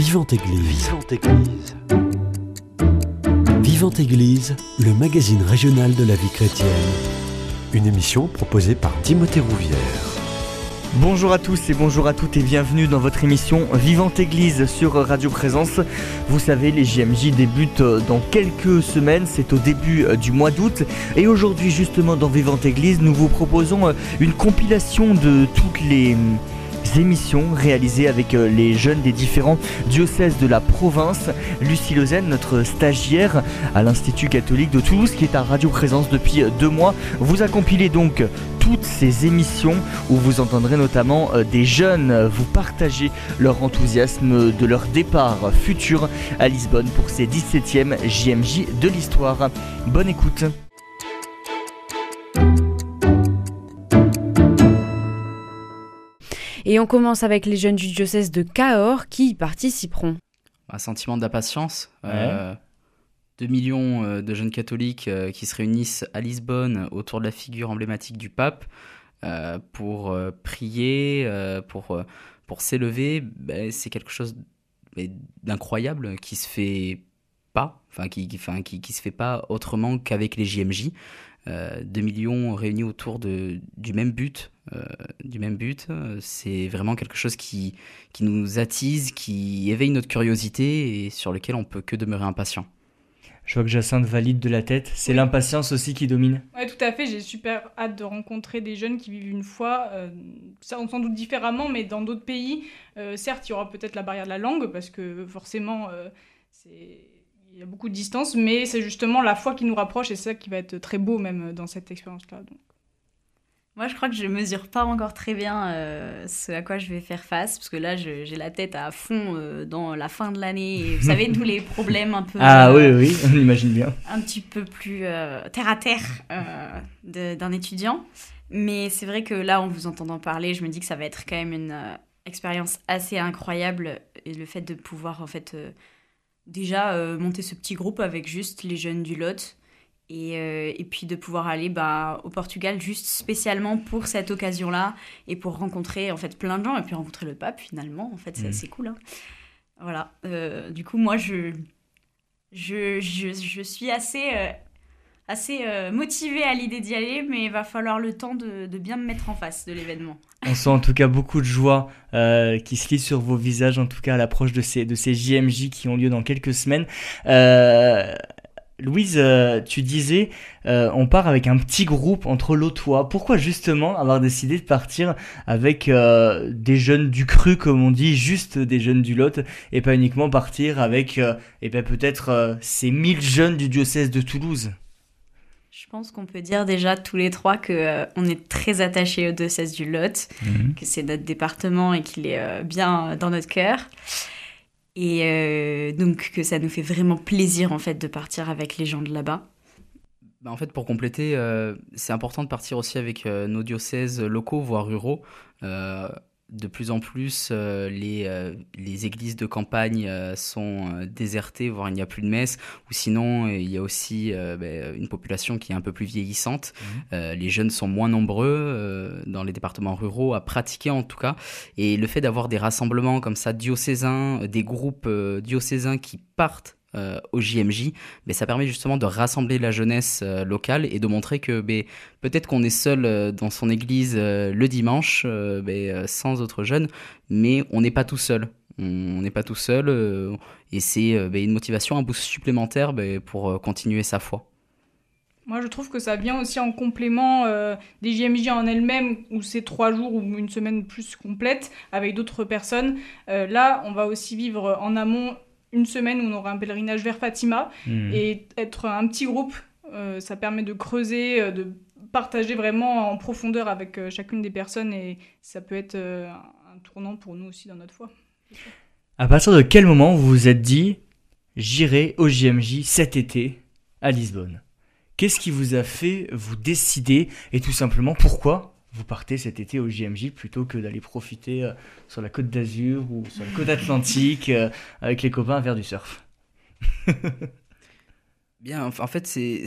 Vivante Église. Vivante Église. Vivante Église, le magazine régional de la vie chrétienne. Une émission proposée par Timothée Rouvière. Bonjour à tous et bonjour à toutes et bienvenue dans votre émission Vivante Église sur Radio Présence. Vous savez, les JMJ débutent dans quelques semaines, c'est au début euh, du mois d'août. Et aujourd'hui, justement, dans Vivante Église, nous vous proposons euh, une compilation de toutes les émissions réalisées avec euh, les jeunes des différents diocèses de la province. Lucie Lezen, notre stagiaire à l'Institut catholique de Toulouse, qui est à Radio Présence depuis deux mois, vous a compilé donc toutes ces émissions où vous entendrez notamment euh, des jeunes vous partager leur enthousiasme de leur départ futur à Lisbonne pour ces 17e JMJ de l'histoire. Bonne écoute. Et on commence avec les jeunes du diocèse de Cahors qui y participeront. Un sentiment d'impatience. 2 euh, millions euh, de jeunes catholiques euh, qui se réunissent à Lisbonne autour de la figure emblématique du pape pour prier, pour, pour s'élever. Ben, c'est quelque chose d'incroyable qui se fait pas, enfin qui, qui, enfin, qui, qui se fait pas autrement qu'avec les JMJ. 2 millions réunis autour de, du même but, euh, du même but. C'est vraiment quelque chose qui, qui nous attise, qui éveille notre curiosité et sur lequel on peut que demeurer impatient. Je vois que Jacinthe valide de la tête. C'est l'impatience aussi qui domine. Oui, tout à fait. J'ai super hâte de rencontrer des jeunes qui vivent une foi, euh, sans doute différemment, mais dans d'autres pays. Euh, certes, il y aura peut-être la barrière de la langue, parce que forcément, c'est il y a beaucoup de distance, mais c'est justement la foi qui nous rapproche et c'est ça qui va être très beau même dans cette expérience-là. Donc. Moi, je crois que je mesure pas encore très bien euh, ce à quoi je vais faire face, parce que là, j'ai la tête à fond euh, dans la fin de l'année. Vous savez, tous les problèmes un peu. Ah oui, oui, on imagine bien. Un petit peu plus euh, terre à terre d'un étudiant. Mais c'est vrai que là, en vous entendant parler, je me dis que ça va être quand même une expérience assez incroyable. Et le fait de pouvoir, en fait, déjà monter ce petit groupe avec juste les jeunes du Lot euh, et, puis de pouvoir aller bah, au Portugal juste spécialement pour cette occasion-là et pour rencontrer en fait plein de gens et puis rencontrer le pape finalement. En fait, c'est mm. assez cool. Hein. Voilà. Euh, du coup, moi, je, je, je, suis assez, euh, assez motivée à l'idée d'y aller, mais il va falloir le temps de, bien me mettre en face de l'événement. On sent en tout cas beaucoup de joie qui se lit sur vos visages, en tout cas à l'approche de ces, de JMJ qui ont lieu dans quelques semaines. Louise, euh, tu disais, euh, on part avec un petit groupe entre l'autois. Pourquoi justement avoir décidé de partir avec euh, des jeunes du cru, comme on dit, juste des jeunes du Lot, et pas uniquement partir avec, et eh ben, peut-être ces 1000 jeunes du diocèse de Toulouse? Pense qu'on peut dire déjà tous les trois que on est très attachés au diocèse du Lot, mhm. que c'est notre département et qu'il est bien dans notre cœur. Et euh, donc que ça nous fait vraiment plaisir en fait de partir avec les gens de là-bas. Bah en fait, pour compléter, euh, c'est important de partir aussi avec euh, nos diocèses locaux, voire ruraux de plus en plus, euh, les, euh, les, églises de campagne euh, sont désertées, voire il n'y a plus de messe, ou sinon il y a aussi ben, une population qui est un peu plus vieillissante. Mmh. les jeunes sont moins nombreux dans les départements ruraux à pratiquer en tout cas. Et le fait d'avoir des rassemblements comme ça diocésains, des groupes diocésains qui partent euh, au JMJ, mais ça permet justement de rassembler la jeunesse euh, locale et de montrer que ben, peut-être qu'on est seul euh, dans son église le dimanche, ben, sans autres jeunes, mais on n'est pas tout seul. On n'est pas tout seul et c'est ben, une motivation, un boost supplémentaire pour continuer sa foi. Moi, je trouve que ça vient aussi en complément des JMJ en elles-mêmes, où c'est trois jours ou une semaine plus complète avec d'autres personnes. là, on va aussi vivre en amont une semaine où on aura un pèlerinage vers Fatima. Hmm. et être un petit groupe, euh, ça permet de creuser, euh, de partager vraiment en profondeur avec euh, chacune des personnes. Et ça peut être un tournant pour nous aussi dans notre foi. À partir de quel moment vous vous êtes dit j'irai au JMJ cet été à Lisbonne? Qu'est-ce qui vous a fait vous décider? Et tout simplement pourquoi? Vous partez cet été au JMJ plutôt que d'aller profiter euh, sur la côte d'Azur ou sur la côte atlantique euh, avec les copains à faire du surf Bien, en fait, c'est.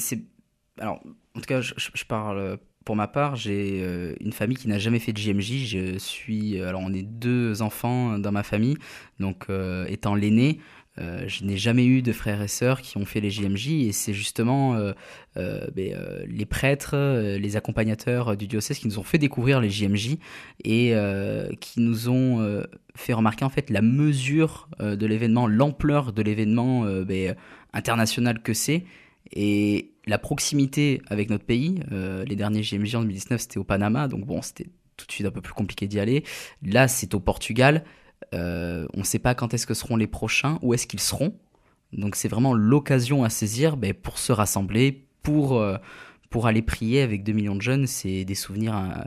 Alors, en tout cas, je, parle pour ma part, j'ai euh, une famille qui n'a jamais fait de JMJ. Je suis, alors on est deux enfants dans ma famille, donc étant l'aîné, euh, je n'ai jamais eu de frères et sœurs qui ont fait les JMJ et c'est justement euh, euh, ben, les prêtres, les accompagnateurs du diocèse qui nous ont fait découvrir les JMJ et qui nous ont fait remarquer en fait la mesure de l'événement, l'ampleur de l'événement ben, international que c'est et la proximité avec notre pays. les derniers JMJ en 2019 c'était au Panama donc bon c'était tout de suite un peu plus compliqué d'y aller. Là c'est au Portugal. Euh, on ne sait pas quand est-ce que seront les prochains, où est-ce qu'ils seront. Donc c'est vraiment l'occasion à saisir ben, pour se rassembler, pour, euh, pour aller prier avec 2 millions de jeunes. C'est des souvenirs euh,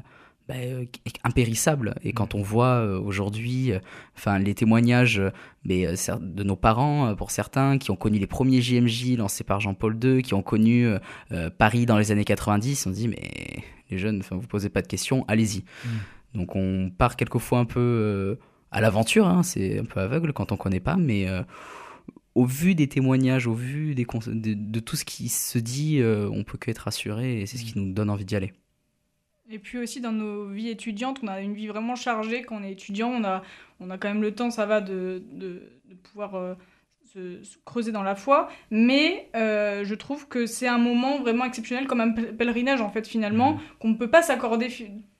ben, impérissables. Et quand on voit aujourd'hui enfin, les témoignages mais, ben, de nos parents, pour certains, qui ont connu les premiers JMJ lancés par Jean-Paul II, qui ont connu Paris dans les années 90, on dit mais les jeunes, vous posez pas de questions, allez-y. Mmh. Donc on part quelquefois un peu à l'aventure. Hein, c'est un peu aveugle quand on connaît pas, mais euh, au vu des témoignages, au vu des de, de, tout ce qui se dit, euh, on peut qu'être rassuré et c'est ce qui nous donne envie d'y aller. Et puis aussi dans nos vies étudiantes, on a une vie vraiment chargée quand on est étudiant. On a, on a quand même le temps, ça va, de, de, pouvoir euh, se, creuser dans la foi. Mais je trouve que c'est un moment vraiment exceptionnel, comme un pèlerinage en fait finalement, mmh. qu'on ne peut pas s'accorder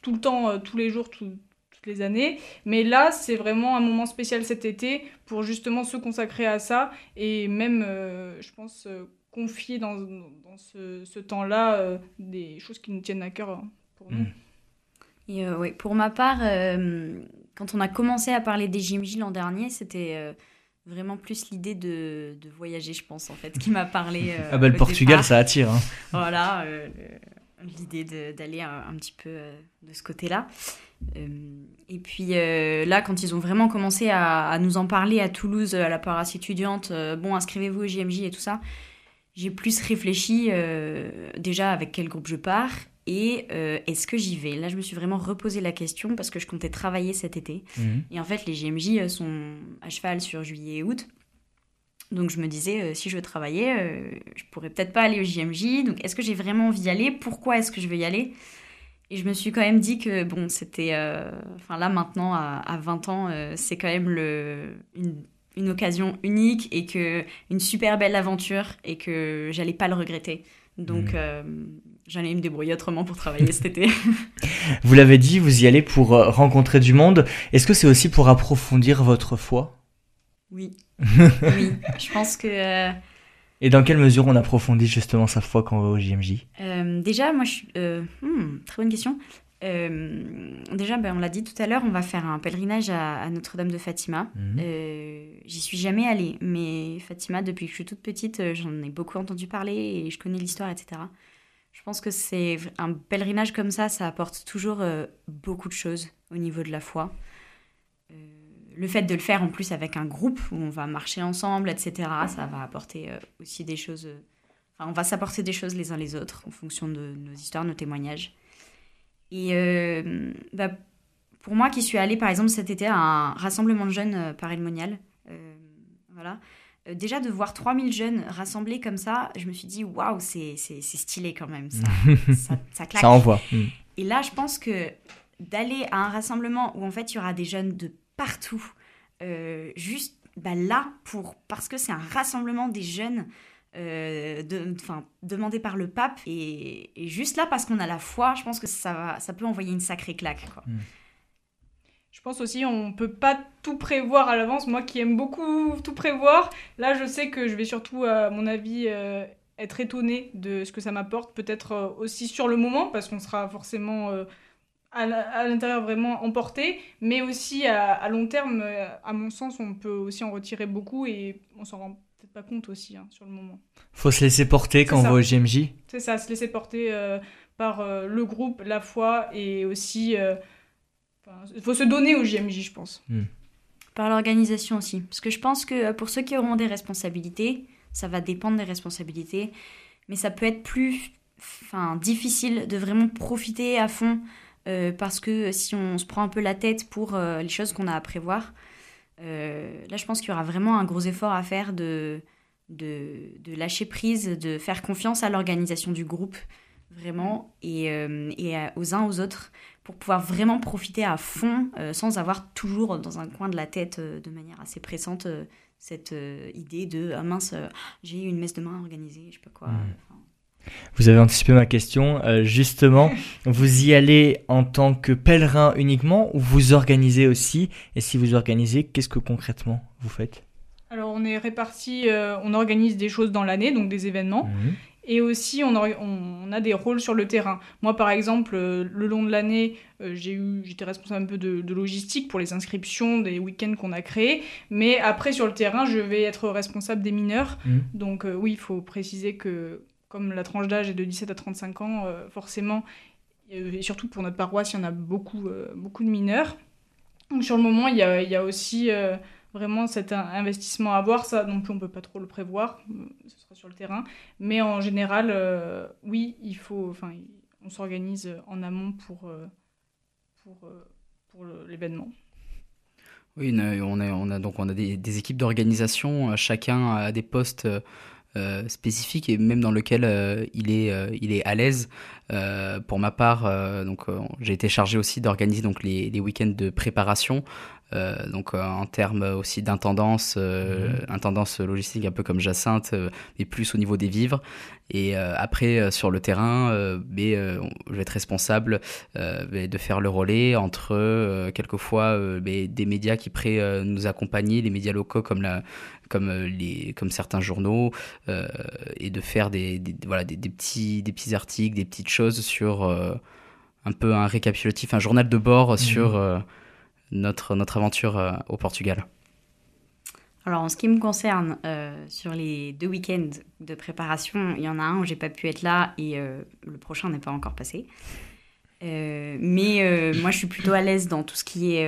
tout le temps, tous les jours, tout, les années. Mais là, c'est vraiment un moment spécial cet été pour justement se consacrer à ça et même, euh, je pense, euh, confier dans, dans ce, temps-là euh, des choses qui nous tiennent à cœur hein, pour nous. Mm. Et oui, pour ma part, quand on a commencé à parler des JMJ l'an dernier, c'était vraiment plus l'idée de, de, voyager, je pense, en fait, qui m'a parlé. ah bah le Portugal, ça attire. Hein. Voilà, l'idée d'aller un, un, petit peu de ce côté-là. Euh, et puis euh, là, quand ils ont vraiment commencé à, nous en parler à Toulouse, à la paroisse étudiante, euh, bon, inscrivez-vous au JMJ et tout ça, j'ai plus réfléchi déjà avec quel groupe je pars et est-ce que j'y vais? Là, je me suis vraiment reposé la question parce que je comptais travailler cet été. Mhm. Et en fait, les JMJ sont à cheval sur juillet et août. Donc je me disais, si je veux travailler, je pourrais peut-être pas aller au JMJ. Donc est-ce que j'ai vraiment envie d'y aller? Pourquoi est-ce que je veux y aller? Et je me suis quand même dit que, bon, c'était. Euh, enfin, là, maintenant, à, 20 ans, euh, c'est quand même le, une, une, occasion unique et que une super belle aventure et que j'allais pas le regretter. Donc, mmh. euh, j'allais me débrouiller autrement pour travailler cet été. Vous l'avez dit, vous y allez pour rencontrer du monde. Est-ce que c'est aussi pour approfondir votre foi? Oui. oui. Je pense que et dans quelle mesure on approfondit justement sa foi quand on va au JMJ euh, Déjà, moi, je euh, hmm, très bonne question. Euh, déjà, ben, on l'a dit tout à l'heure, on va faire un pèlerinage à, Notre-Dame de Fatima. Mhm. J'y suis jamais allée, mais Fatima, depuis que je suis toute petite, j'en ai beaucoup entendu parler et je connais l'histoire, etc. Je pense que c'est un pèlerinage comme ça, ça apporte toujours beaucoup de choses au niveau de la foi le fait de le faire en plus avec un groupe où on va marcher ensemble, etc., ça va apporter euh, aussi des choses. Euh, enfin, on va s'apporter des choses les uns les autres en fonction de nos histoires, nos témoignages. Et euh, bah, pour moi qui suis allée par exemple cet été à un rassemblement de jeunes parémonial, voilà, déjà de voir 3000 jeunes rassemblés comme ça, je me suis dit waouh, c'est stylé quand même, ça, ça, ça claque. Ça envoie. Et là, je pense que d'aller à un rassemblement où en fait il y aura des jeunes de partout. Euh, juste bah, là, pour, parce que c'est un rassemblement des jeunes euh, de, demandé par le pape. Et, juste là, parce qu'on a la foi, je pense que ça, va, ça peut envoyer une sacrée claque. Quoi. Hmm. Je pense aussi on peut pas tout prévoir à l'avance. Moi qui aime beaucoup tout prévoir, là je sais que je vais surtout, à mon avis, euh, être étonnée de ce que ça m'apporte. Peut-être aussi sur le moment, parce qu'on sera forcément à l'intérieur vraiment emporté, mais aussi à, long terme, euh, à mon sens, on peut aussi en retirer beaucoup et on s'en rend peut-être pas compte aussi hein, sur le moment. Faut se laisser porter quand on va au GMJ C'est ça, se laisser porter euh, par euh, le groupe, la foi et aussi. Il faut se donner au GMJ, je pense. Hmm. Par l'organisation aussi. Parce que je pense que pour ceux qui auront des responsabilités, ça va dépendre des responsabilités, mais ça peut être plus enfin, difficile de vraiment profiter à fond euh, parce que si on se prend un peu la tête pour euh, les choses qu'on a à prévoir, euh, là je pense qu'il y aura vraiment un gros effort à faire de, de, lâcher prise, de faire confiance à l'organisation du groupe, vraiment, et, et aux uns aux autres, pour pouvoir vraiment profiter à fond, sans avoir toujours dans un coin de la tête, de manière assez pressante, cette idée de ah mince, j'ai une messe demain organisée, je sais pas quoi. Mmh. Vous avez anticipé ma question. Euh, justement, vous y allez en tant que pèlerin uniquement ou vous organisez aussi? Et si vous organisez, qu'est-ce que concrètement vous faites? Alors, on est répartis, euh, on organise des choses dans l'année, donc des événements. Mhm. Et aussi, on, on, a des rôles sur le terrain. Moi, par exemple, euh, le long de l'année, j'ai eu, j'étais responsable un peu de, logistique pour les inscriptions des week-ends qu'on a créés. Mais après, sur le terrain, je vais être responsable des mineurs. Mhm. Donc, oui, il faut préciser que comme la tranche d'âge est de 17 à 35 ans, euh, forcément, et surtout pour notre paroisse, il y en a beaucoup, euh, beaucoup de mineurs. Donc sur le moment, il y a, aussi euh, vraiment cet investissement à avoir. Ça non plus, on ne peut pas trop le prévoir, ce sera sur le terrain. Mais en général, oui, il faut, enfin, on s'organise en amont pour, pour, pour l'événement. Oui, on a, on a, donc on a des équipes d'organisation, chacun a des postes euh, spécifique et même dans lequel euh, il, est, euh, il est à l'aise. pour ma part, j'ai été chargé aussi d'organiser les week-ends de préparation euh, donc euh, en termes aussi d'intendance, euh, mhm. intendance logistique un peu comme Jacinthe, mais plus au niveau des vivres. Et après sur le terrain, mais, je vais être responsable de faire le relais entre quelquefois des médias qui prêt nous accompagner, les médias locaux comme la comme les comme certains journaux et de faire des, voilà des, petits des petits articles des petites choses sur un peu un récapitulatif un journal de bord mhm. sur notre, notre aventure euh, au Portugal alors en ce qui me concerne, euh, sur les deux week-ends de préparation, il y en a un où j'ai pas pu être là et euh, le prochain n'est pas encore passé. mais moi je suis plutôt à l'aise dans tout ce qui est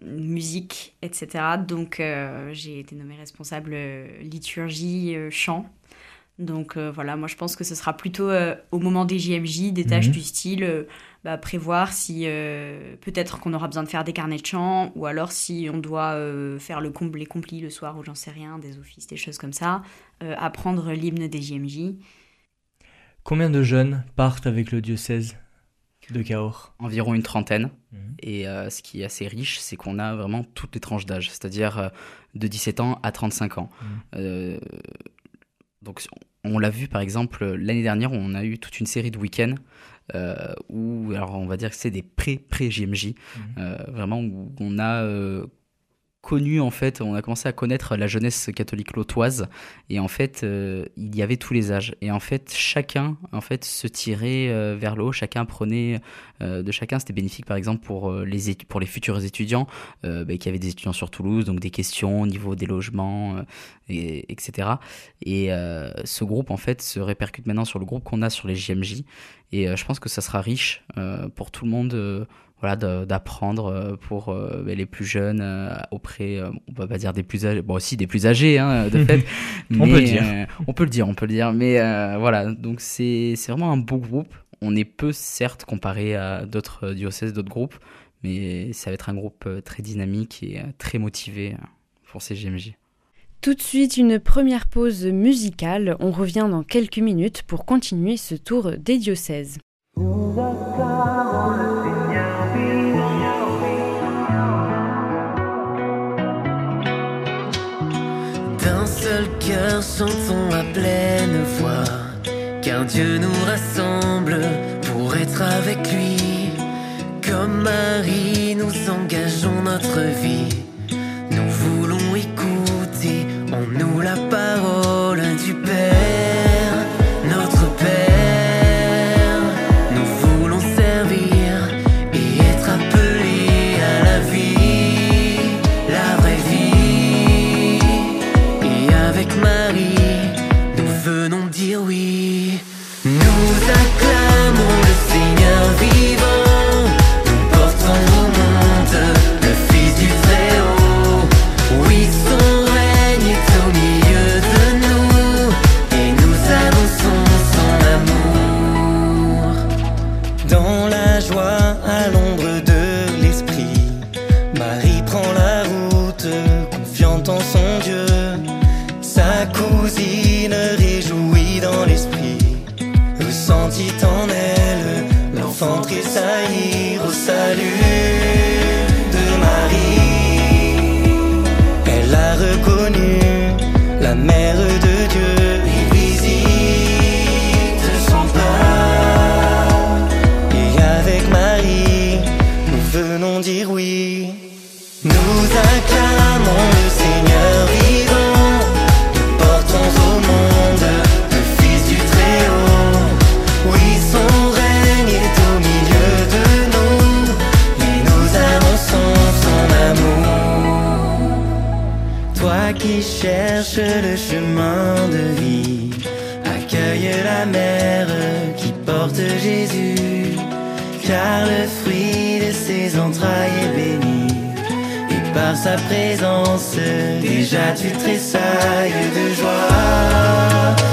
musique, etc. Donc j'ai été nommée responsable liturgie, chant. Donc voilà, moi je pense que ce sera plutôt au moment des JMJ, des tâches mhm. du style bah, prévoir si euh, peut-être qu'on aura besoin de faire des carnets de chant ou alors si on doit euh, faire le les complis le soir ou j'en sais rien, des offices, des choses comme ça, euh, apprendre l'hymne des JMJ. Combien de jeunes partent avec le diocèse de Cahors? Environ une trentaine. Mhm. Et ce qui est assez riche, c'est qu'on a vraiment toutes les tranches d'âge, c'est-à-dire de 17 ans à 35 ans. Mhm. donc on l'a vu par exemple l'année dernière, on a eu toute une série de week-ends où, alors on va dire que c'est des pré-pré-JMJ, mhm. euh, vraiment où on a euh, connu en fait, on a commencé à connaître la jeunesse catholique lotoise et en fait euh, il y avait tous les âges. Et en fait chacun en fait se tirait euh, vers le haut, chacun prenait euh, de chacun, c'était bénéfique par exemple pour les pour les futurs étudiants bah, qui avaient des étudiants sur Toulouse donc des questions au niveau des logements et, etc. Et ce groupe en fait se répercute maintenant sur le groupe qu'on a sur les JMJ et je pense que ça sera riche pour tout le monde voilà, d'apprendre euh, pour euh, les plus jeunes euh, auprès, on va pas dire des plus âgés, bon aussi des plus âgés hein, de fait. on peut le dire. on peut le dire, on peut le dire. Mais voilà, donc c'est vraiment un beau groupe. On est peu certes comparé à d'autres diocèses, d'autres groupes, mais ça va être un groupe très dynamique et très motivé pour ces GMJ. Tout de suite, une première pause musicale. On revient dans quelques minutes pour continuer ce tour des diocèses. Seul cœur chantons à pleine voix, car Dieu nous rassemble pour être avec lui. Comme Marie, nous engageons notre vie. Sa présence, déjà tu tressailles de joie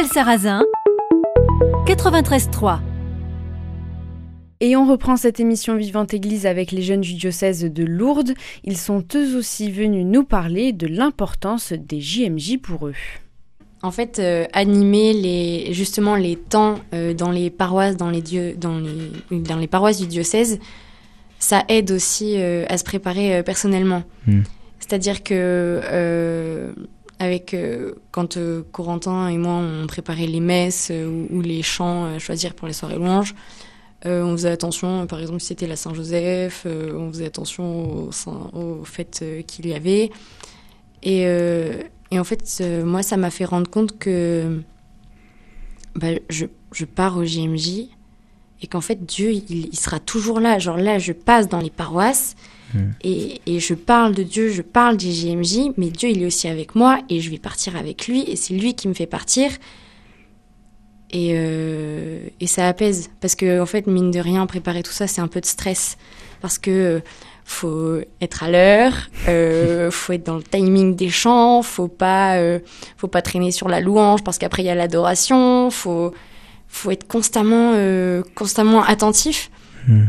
à Castel-Sarrazin, 93.3. Et on reprend cette émission Vivante Église avec les jeunes du diocèse de Lourdes. Ils sont eux aussi venus nous parler de l'importance des JMJ pour eux. En fait, euh, animer les, justement les temps euh, dans les paroisses, dans les, dieux, dans, les, dans les paroisses du diocèse, ça aide aussi euh, à se préparer euh, personnellement. Hmm. C'est-à-dire que euh, avec euh, quand euh, Corentin et moi on préparait les messes euh, ou, les chants à choisir pour les soirées louanges, on faisait attention, par exemple si c'était la Saint-Joseph, on faisait attention au, saint- au fait euh, qu'il y avait. Et, en fait, moi, ça m'a fait rendre compte que bah, je, je pars au JMJ et qu'en fait, Dieu, il, sera toujours là. Genre là, je passe dans les paroisses. Et, et je parle de Dieu, je parle des JMJ, mais Dieu, il est aussi avec moi et je vais partir avec lui et c'est lui qui me fait partir. Et, euh, et ça apaise parce que en fait mine de rien préparer tout ça c'est un peu de stress parce que euh, faut être à l'heure euh, faut être dans le timing des chants faut pas euh, faut pas traîner sur la louange parce qu'après il y a l'adoration faut faut être constamment constamment attentif Hmm.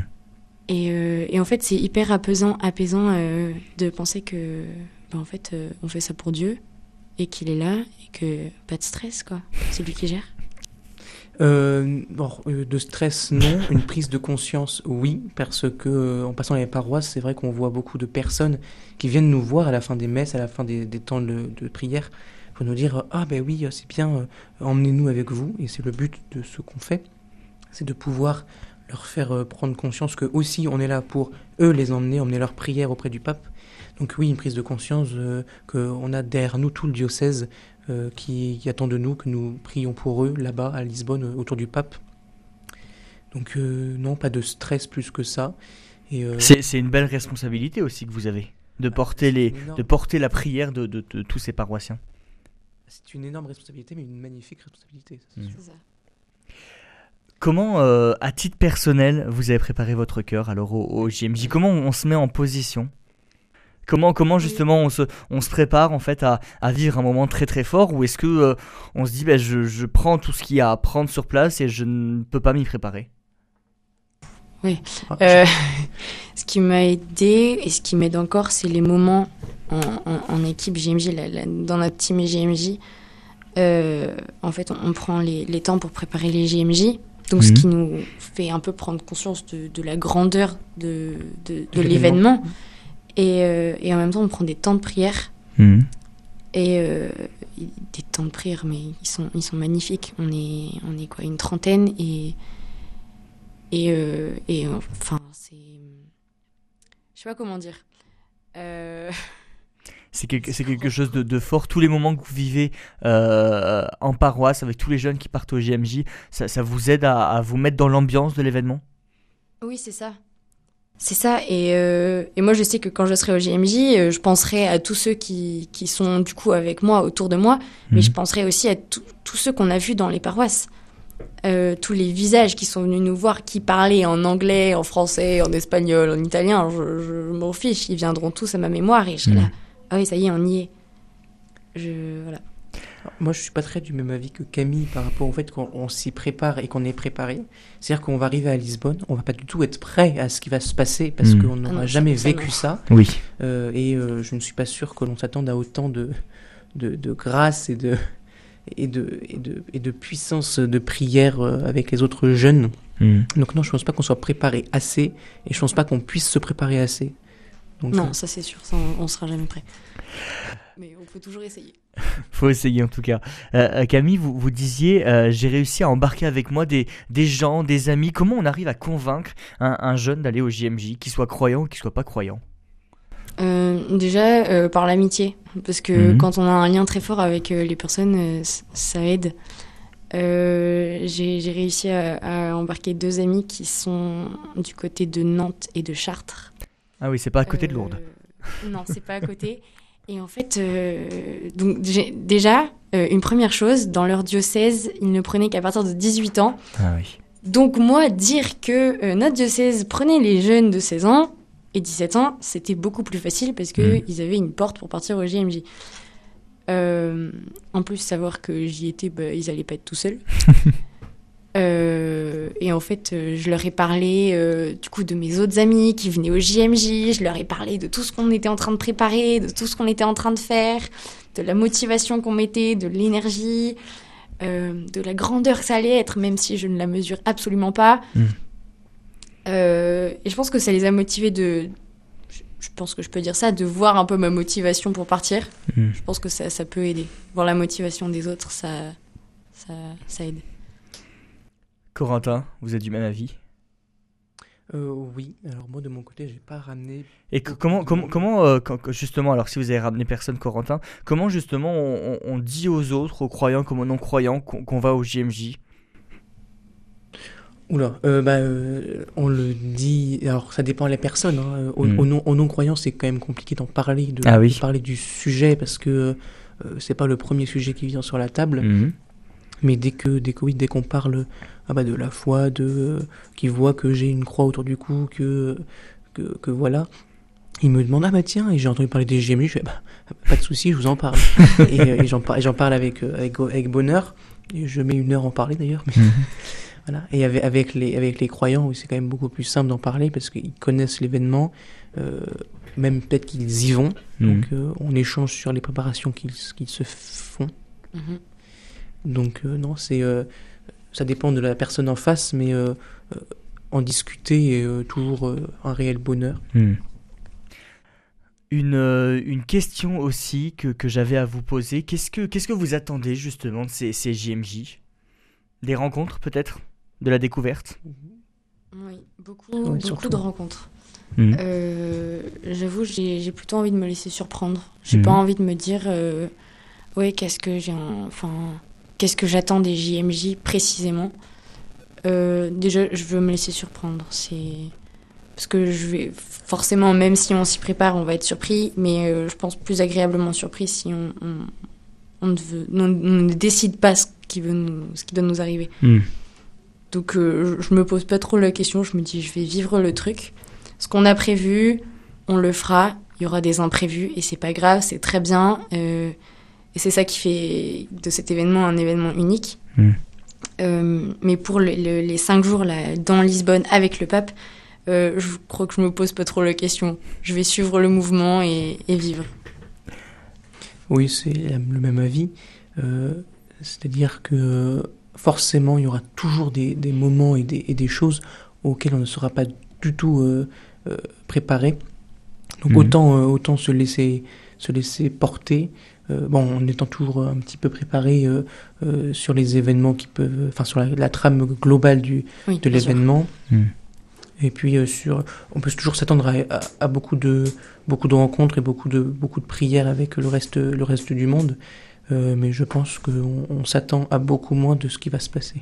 Et, euh, et en fait c'est hyper apaisant apaisant euh, de penser que ben, en fait euh, on fait ça pour Dieu et qu'il est là et que pas de stress quoi c'est lui qui gère bon, de stress, non. Une prise de conscience, oui, parce que en passant les paroisses, c'est vrai qu'on voit beaucoup de personnes qui viennent nous voir à la fin des messes, à la fin des, temps de, prière, pour nous dire ah ben oui, c'est bien, emmenez-nous avec vous. Et c'est le but de ce qu'on fait, c'est de pouvoir leur faire euh, prendre conscience que aussi on est là pour eux les emmener, emmener leur prière auprès du pape. Donc oui, une prise de conscience euh, qu'on a derrière nous tout le diocèse euh, qui, qui attend de nous que nous prions pour eux là-bas à Lisbonne euh, autour du pape. Donc euh, non, pas de stress plus que ça. Et, euh, C'est c'est une belle responsabilité aussi que vous avez de porter, c'est les, de porter la prière de, de- de tous ces paroissiens. C'est une énorme responsabilité, mais une magnifique responsabilité. ça, c'est Mm. sûr. C'est ça. Comment, euh, à titre personnel, vous avez préparé votre cœur alors au, au JMJ Comment on se met en position? Comment, comment justement on se, on se prépare en fait à, à vivre un moment très très fort? Ou est-ce que euh, on se dit ben, je, je prends tout ce qu'il y a à prendre sur place et je ne peux pas m'y préparer? Oui. Euh, ce qui m'a aidé et ce qui m'aide encore, c'est les moments en, en- en équipe JMJ, la- la- dans notre team JMJ. Euh, en fait, on, on prend les, les temps pour préparer les JMJ. Donc, ce Mhm. qui nous fait un peu prendre conscience de, de la grandeur de, de, de De l'événement. Et, euh, et en même temps, on prend des temps de prière. Mhm. Et euh, des temps de prière, mais ils sont, ils sont magnifiques. On est, on est quoi, une trentaine et. Et, euh, et euh, enfin, c'est. Je sais pas comment dire. C'est quelque, quelque chose de, de fort. Tous les moments que vous vivez euh, en paroisse avec tous les jeunes qui partent au JMJ, ça, ça vous aide à, à vous mettre dans l'ambiance de l'événement? Oui, c'est ça. C'est ça. Et, euh, et moi, je sais que quand je serai au JMJ, euh, je penserai à tous ceux qui, qui sont du coup avec moi, autour de moi, mais Mhm. je penserai aussi à tous ceux qu'on a vus dans les paroisses. Euh, tous les visages qui sont venus nous voir, qui parlaient en anglais, en français, en espagnol, en italien, je, je m'en fiche, ils viendront tous à ma mémoire et je serai Mhm. là. Ah oui, ça y est, on y est. Je, voilà. Moi, je suis pas très du même avis que Camille par rapport au fait qu'on on s'y prépare et qu'on est préparé. C'est-à-dire qu'on va arriver à Lisbonne, on va pas du tout être prêt à ce qui va se passer parce Mm. qu'on Ah n'aura jamais ça, vécu non. ça. Oui. Euh, et euh, je ne suis pas sûr que l'on s'attende à autant de, de, de grâce et de, et, de, et, de, et de puissance de prière euh, avec les autres jeunes. Mm. Donc non, je pense pas qu'on soit préparé assez et je pense pas qu'on puisse se préparer assez. Donc, Non, ça c'est sûr, ça, on, on sera jamais prêt. Mais on peut toujours essayer. Faut essayer en tout cas. Euh, euh, Camille, vous, vous disiez, euh, j'ai réussi à embarquer avec moi des, des gens, des amis. Comment on arrive à convaincre un, un jeune d'aller au JMJ, qu'il soit croyant ou qu'il soit pas croyant? Euh, déjà par l'amitié, parce que Mhm. quand on a un lien très fort avec les personnes, ça aide. J'ai j'ai réussi à, à embarquer deux amis qui sont du côté de Nantes et de Chartres. Ah oui, c'est pas à côté de Lourdes. Euh, Non, c'est pas à côté. Et en fait, euh, donc déjà, euh, une première chose, dans leur diocèse, ils ne prenaient qu'à partir de 18 ans. Ah oui. Donc moi, dire que euh, notre diocèse prenait les jeunes de 16 ans et 17 ans, c'était beaucoup plus facile parce que Mhm. ils avaient une porte pour partir au JMJ. En plus, savoir que j'y étais, bah, ils allaient pas être tout seuls. Euh, et en fait, euh, je leur ai parlé euh, du coup de mes autres amis qui venaient au JMJ. Je leur ai parlé de tout ce qu'on était en train de préparer, de tout ce qu'on était en train de faire, de la motivation qu'on mettait, de l'énergie, de la grandeur que ça allait être, même si je ne la mesure absolument pas. Mm. Euh, et je pense que ça les a motivés de. je- pense que je peux dire ça, de voir un peu ma motivation pour partir. Mm. Je pense que ça, ça peut aider. Voir la motivation des autres, ça, ça, ça aide. Corentin, vous êtes du même avis? Euh, oui, alors moi de mon côté, j'ai pas ramené. Et que- comment, comment, comment euh, quand- justement, alors si vous avez ramené personne, Corentin, comment justement on, dit aux autres, aux croyants comme aux non-croyants, qu'on va au JMJ Oula, euh, bah, euh, on le dit. Alors, ça dépend des personnes. Hein. Aux, Mm. aux non- aux non-croyants, c'est quand même compliqué d'en parler, de, Ah oui. de parler du sujet parce que euh, c'est pas le premier sujet qui vient sur la table. Mhm. Mais dès que, dès que, oui, dès qu'on parle ah bah, de la foi, de euh, qui voit que j'ai une croix autour du cou, que, que, que voilà, il me demande ah bah tiens, et j'ai entendu parler des GMI, je fais bah, pas de souci, je vous en parle. et euh, et j'en par- et j'en parle avec, euh, avec, avec bonheur. Et je mets une heure à en parler d'ailleurs. mais- Mhm. voilà. Et avec, avec, les, avec les croyants, c'est quand même beaucoup plus simple d'en parler parce qu'ils connaissent l'événement, euh, même peut-être qu'ils y vont. Mhm. Donc euh, on échange sur les préparations qu'ils qu'ils se font. Mhm. Donc euh, non, c'est euh, ça dépend de la personne en face, mais euh, en discuter est euh, toujours euh, un réel bonheur. Hmm. Une, une question aussi que, que j'avais à vous poser. Qu'est-ce que, qu'est-ce que vous attendez justement de ces, ces JMJ Des rencontres peut-être? De la découverte? Oui, beaucoup, beaucoup de rencontres. Euh, J'avoue, j'ai j'ai plutôt envie de me laisser surprendre. J'ai Mhm. pas envie de me dire, euh, ouais, qu'est-ce que j'ai, en- enfin, qu'est-ce que j'attends des JMJ précisément. Euh, déjà, je veux me laisser surprendre. C'est parce que je vais forcément, même si on s'y prépare, on va être surpris, mais euh, je pense plus agréablement surpris si on, on, on ne, veut, on- on ne décide pas ce qui, veut nous, ce qui doit nous arriver. Hmm. Donc je me pose pas trop la question, je me dis je vais vivre le truc. Ce qu'on a prévu, on le fera. Il y aura des imprévus et c'est pas grave, c'est très bien. Et c'est ça qui fait de cet événement un événement unique. Mm. mais pour les cinq jours là, dans Lisbonne avec le pape, euh, je crois que je me pose pas trop la question. Je vais suivre le mouvement et, vivre. Oui, c'est le même avis. Euh, c'est-à-dire que forcément, il y aura toujours des, moments et des, choses auxquelles on ne sera pas du tout euh, préparé. Donc mhm. autant, autant se laisser, se laisser porter. Bon, en étant toujours un petit peu préparé sur les événements qui peuvent, enfin sur la, trame globale du, de l'événement. Mhm. Et puis euh, sur, on peut toujours s'attendre à, beaucoup de beaucoup de rencontres et beaucoup de beaucoup de prières avec le reste le reste du monde. Euh, mais je pense qu'on on, s'attend à beaucoup moins de ce qui va se passer.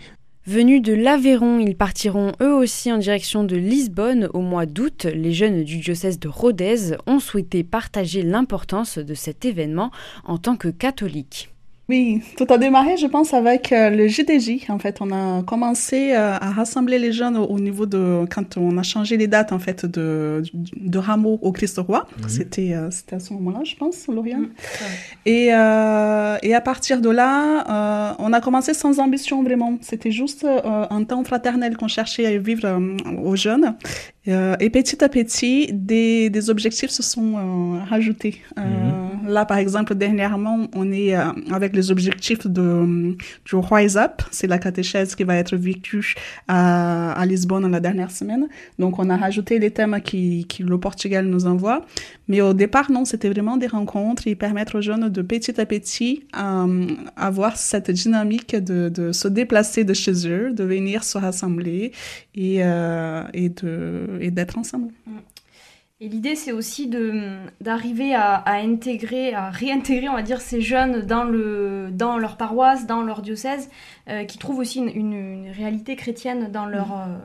Venus de l'Aveyron, ils partiront eux aussi en direction de Lisbonne au mois d'août. Les jeunes du diocèse de Rodez ont souhaité partager l'importance de cet événement en tant que catholiques. Oui, tout a démarré, je pense, avec euh, le JDJ. En fait, on a commencé euh, à rassembler les jeunes au, niveau de quand on a changé les dates en fait de de Rameau au Christ roi. C'était euh, c'était à ce moment-là, je pense, Lauriane. Et et à partir de là, on a commencé sans ambition vraiment. C'était juste un temps fraternel qu'on cherchait à vivre aux jeunes. Euh, et petit à petit, des, des objectifs se sont euh, rajoutés. Euh, mhm. Là, par exemple, dernièrement, on est avec les objectifs de, du Rise Up. C'est la catéchèse qui va être vécue à, à Lisbonne la dernière semaine. Donc, on a rajouté les thèmes qui, qui le Portugal nous envoie. Mais au départ, non, c'était vraiment des rencontres et permettre aux jeunes de petit à petit avoir cette dynamique de, de, se déplacer de chez eux, de venir se rassembler et, et de et d'être ensemble. Et l'idée, c'est aussi d'arriver à, à, intégrer, à réintégrer, on va dire, ces jeunes dans, le, dans leur paroisse, dans leur diocèse, euh, qui trouvent aussi une, réalité chrétienne dans leur, euh,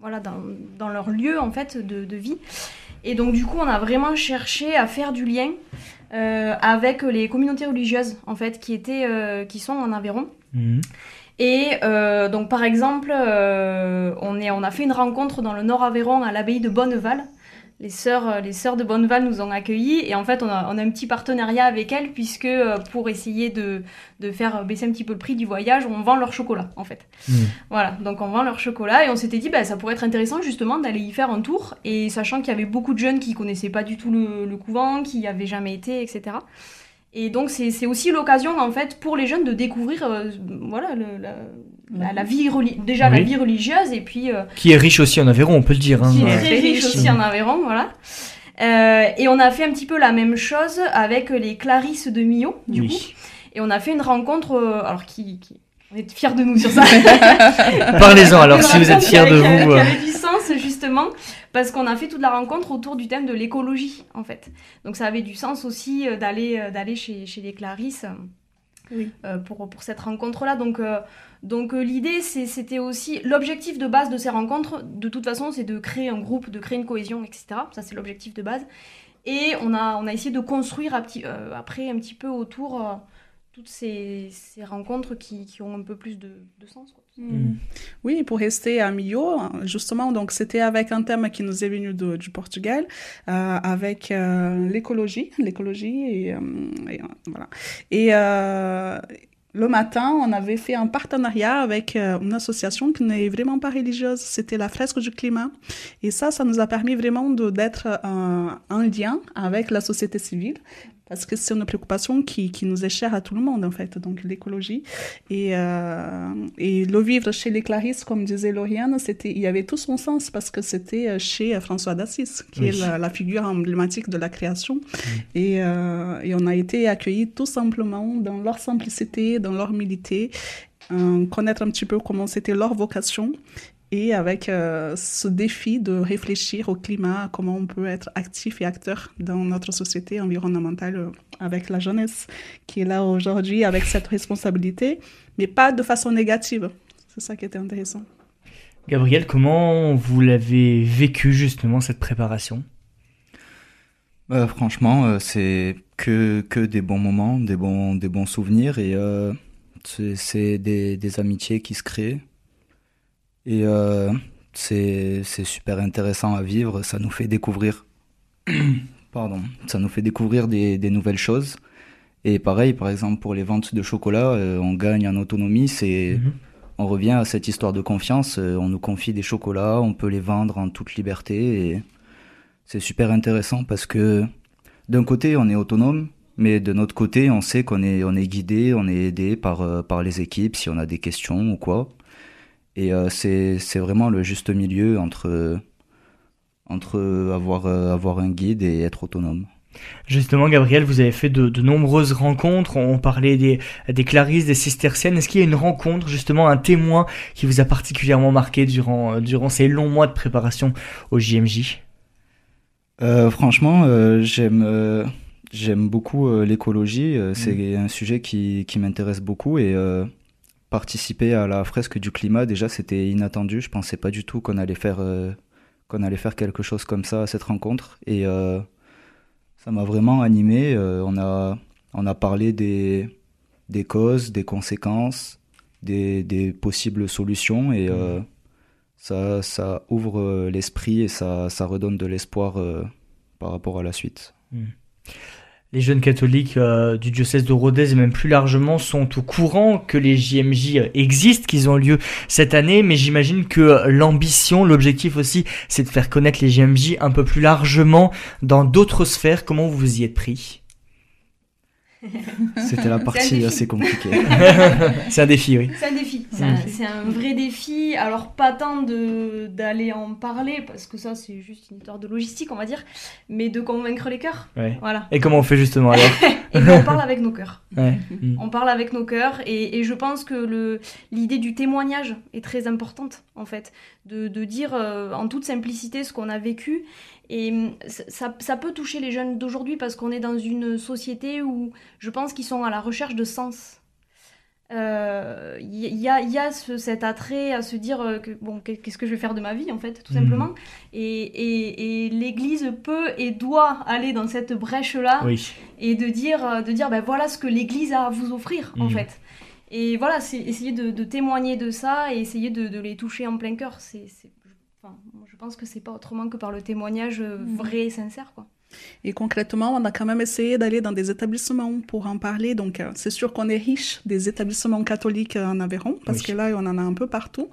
voilà, dans, dans, leur lieu, en fait, de, de, vie. Et donc, du coup, on a vraiment cherché à faire du lien euh, avec les communautés religieuses, en fait, qui, étaient, qui sont en Aveyron. Mmh. Et euh, donc, par exemple, euh, on, est, on a fait une rencontre dans le Nord Aveyron à l'abbaye de Bonneval. Les sœurs, euh, les sœurs de Bonneval nous ont accueillis et en fait, on a, on a un petit partenariat avec elles puisque pour essayer de, de, faire baisser un petit peu le prix du voyage, on vend leur chocolat en fait. Mmh. Voilà, donc on vend leur chocolat et on s'était dit, bah, ça pourrait être intéressant justement d'aller y faire un tour et sachant qu'il y avait beaucoup de jeunes qui connaissaient pas du tout le, le couvent, qui n'y avaient jamais été, etc. Et donc c'est aussi l'occasion en fait pour les jeunes de découvrir euh, voilà le, la, la, vie déjà la vie religieuse et puis euh, qui est riche aussi en Aveyron on peut le dire. Hein, qui est très riche aussi en Aveyron voilà. Euh, et on a fait un petit peu la même chose avec les Clarisses de Millau du coup et on a fait une rencontre alors qui, qui on est fiers de nous sur ça. Parlez-en alors si vous êtes fiers de vous. Qui avait du sens justement parce qu'on a fait toute la rencontre autour du thème de l'écologie en fait. Donc ça avait du sens aussi euh, d'aller euh, d'aller chez, chez les Clarisses. Euh, pour, pour cette rencontre-là. Donc, donc l'idée, c'était aussi l'objectif de base de ces rencontres. De toute façon, c'est de créer un groupe, de créer une cohésion, etc. Ça, c'est l'objectif de base. Et on a, on a essayé de construire après un petit peu autour toutes ces, ces rencontres qui, qui, ont un peu plus de, de sens. Mm. Oui, pour rester à Millau, justement, donc c'était avec un thème qui nous est venu du Portugal, euh, avec euh, l'écologie, l'écologie et, euh, voilà. Et le matin, on avait fait un partenariat avec une association qui n'est vraiment pas religieuse. C'était la fresque du climat. Et ça, ça nous a permis vraiment d'être un lien avec la société civile parce que c'est une préoccupation qui, qui, nous est chère à tout le monde, en fait, donc l'écologie. Et, euh, et le vivre chez les Clarisses, comme disait Lauriane, c'était, il y avait tout son sens parce que c'était euh, chez François d'Assise, qui est la, figure emblématique de la création. Et, euh, et, on a été accueillis tout simplement dans leur simplicité, dans leur humilité, connaître un petit peu comment c'était leur vocation et avec euh, ce défi de réfléchir au climat, comment on peut être actif et acteur dans notre société environnementale euh, avec la jeunesse qui est là aujourd'hui avec cette responsabilité, mais pas de façon négative. C'est ça qui était intéressant. Gabriel, comment vous l'avez vécu justement cette préparation? Euh, Franchement, c'est que, que des bons moments, des bons, des bons souvenirs et c'est des, des amitiés qui se créent Et euh, c'est super intéressant à vivre. Ça nous fait découvrir, pardon, ça nous fait découvrir des, des nouvelles choses. Et pareil, par exemple, pour les ventes de chocolat, euh, on gagne en autonomie. C'est, on revient à cette histoire de confiance. euh, on nous confie des chocolats, on peut les vendre en toute liberté. Et c'est super intéressant parce que d'un côté, on est autonome, mais de notre côté, on sait qu'on est, on est guidé, on est aidé par, euh, par les équipes si on a des questions ou quoi. Et euh, c'est, vraiment le juste milieu entre, entre avoir, euh, avoir un guide et être autonome. Justement, Gabriel, vous avez fait de, de nombreuses rencontres. On parlait des, des Clarisses, des Cisterciennes. Est-ce qu'il y a une rencontre, justement, un témoin qui vous a particulièrement marqué durant, euh, durant ces longs mois de préparation au JMJ Euh, franchement, euh, j'aime euh, j'aime beaucoup l'écologie. C'est un sujet qui, qui m'intéresse beaucoup et participer à la fresque du climat, déjà, c'était inattendu. Je pensais pas du tout qu'on allait faire euh, qu'on allait faire quelque chose comme ça à cette rencontre et euh, ça m'a vraiment animé. Euh, on a on a parlé des des causes, des conséquences, des, des possibles solutions et ça, ça ouvre l'esprit et ça, ça redonne de l'espoir par rapport à la suite. Les jeunes catholiques euh, du diocèse de Rodez et même plus largement sont au courant que les JMJ existent, qu'ils ont lieu cette année, mais j'imagine que l'ambition, l'objectif aussi, c'est de faire connaître les JMJ un peu plus largement dans d'autres sphères. Comment vous vous y êtes pris? C'était la partie assez compliquée. C'est un défi, oui. C'est un défi, c'est un, c'est un vrai défi. Alors, pas tant de- d'aller en parler, parce que ça, c'est juste une histoire de logistique, on va dire, mais de convaincre les cœurs. Ouais. Voilà. Et comment on fait justement alors Et bien, on parle avec nos cœurs. Ouais. Mm. On parle avec nos cœurs, et, et je pense que le- l'idée du témoignage est très importante, en fait, de, de dire euh, en toute simplicité ce qu'on a vécu. Et hum, ça- peut toucher les jeunes d'aujourd'hui parce qu'on est dans une société où je pense qu'ils sont à la recherche de sens. Euh, Il y, y a, y a ce- cet attrait à se dire euh, que bon qu'est-ce que je vais faire de ma vie en fait tout Mhm. simplement et, et, et l'Église peut et doit aller dans cette brèche là Oui. et de dire euh, de dire ben voilà ce que l'Église a à vous offrir en Mhm. fait et voilà c'est essayer de, de témoigner de ça et essayer de, de les toucher en plein cœur c'est c'est- enfin, moi, je pense que c'est pas autrement que par le témoignage euh, vrai et sincère quoi Et concrètement, on a quand même essayé d'aller dans des établissements pour en parler. Donc, euh, c'est sûr qu'on est riche des établissements catholiques euh, en Aveyron, parce Oui. que là, on en a un peu partout.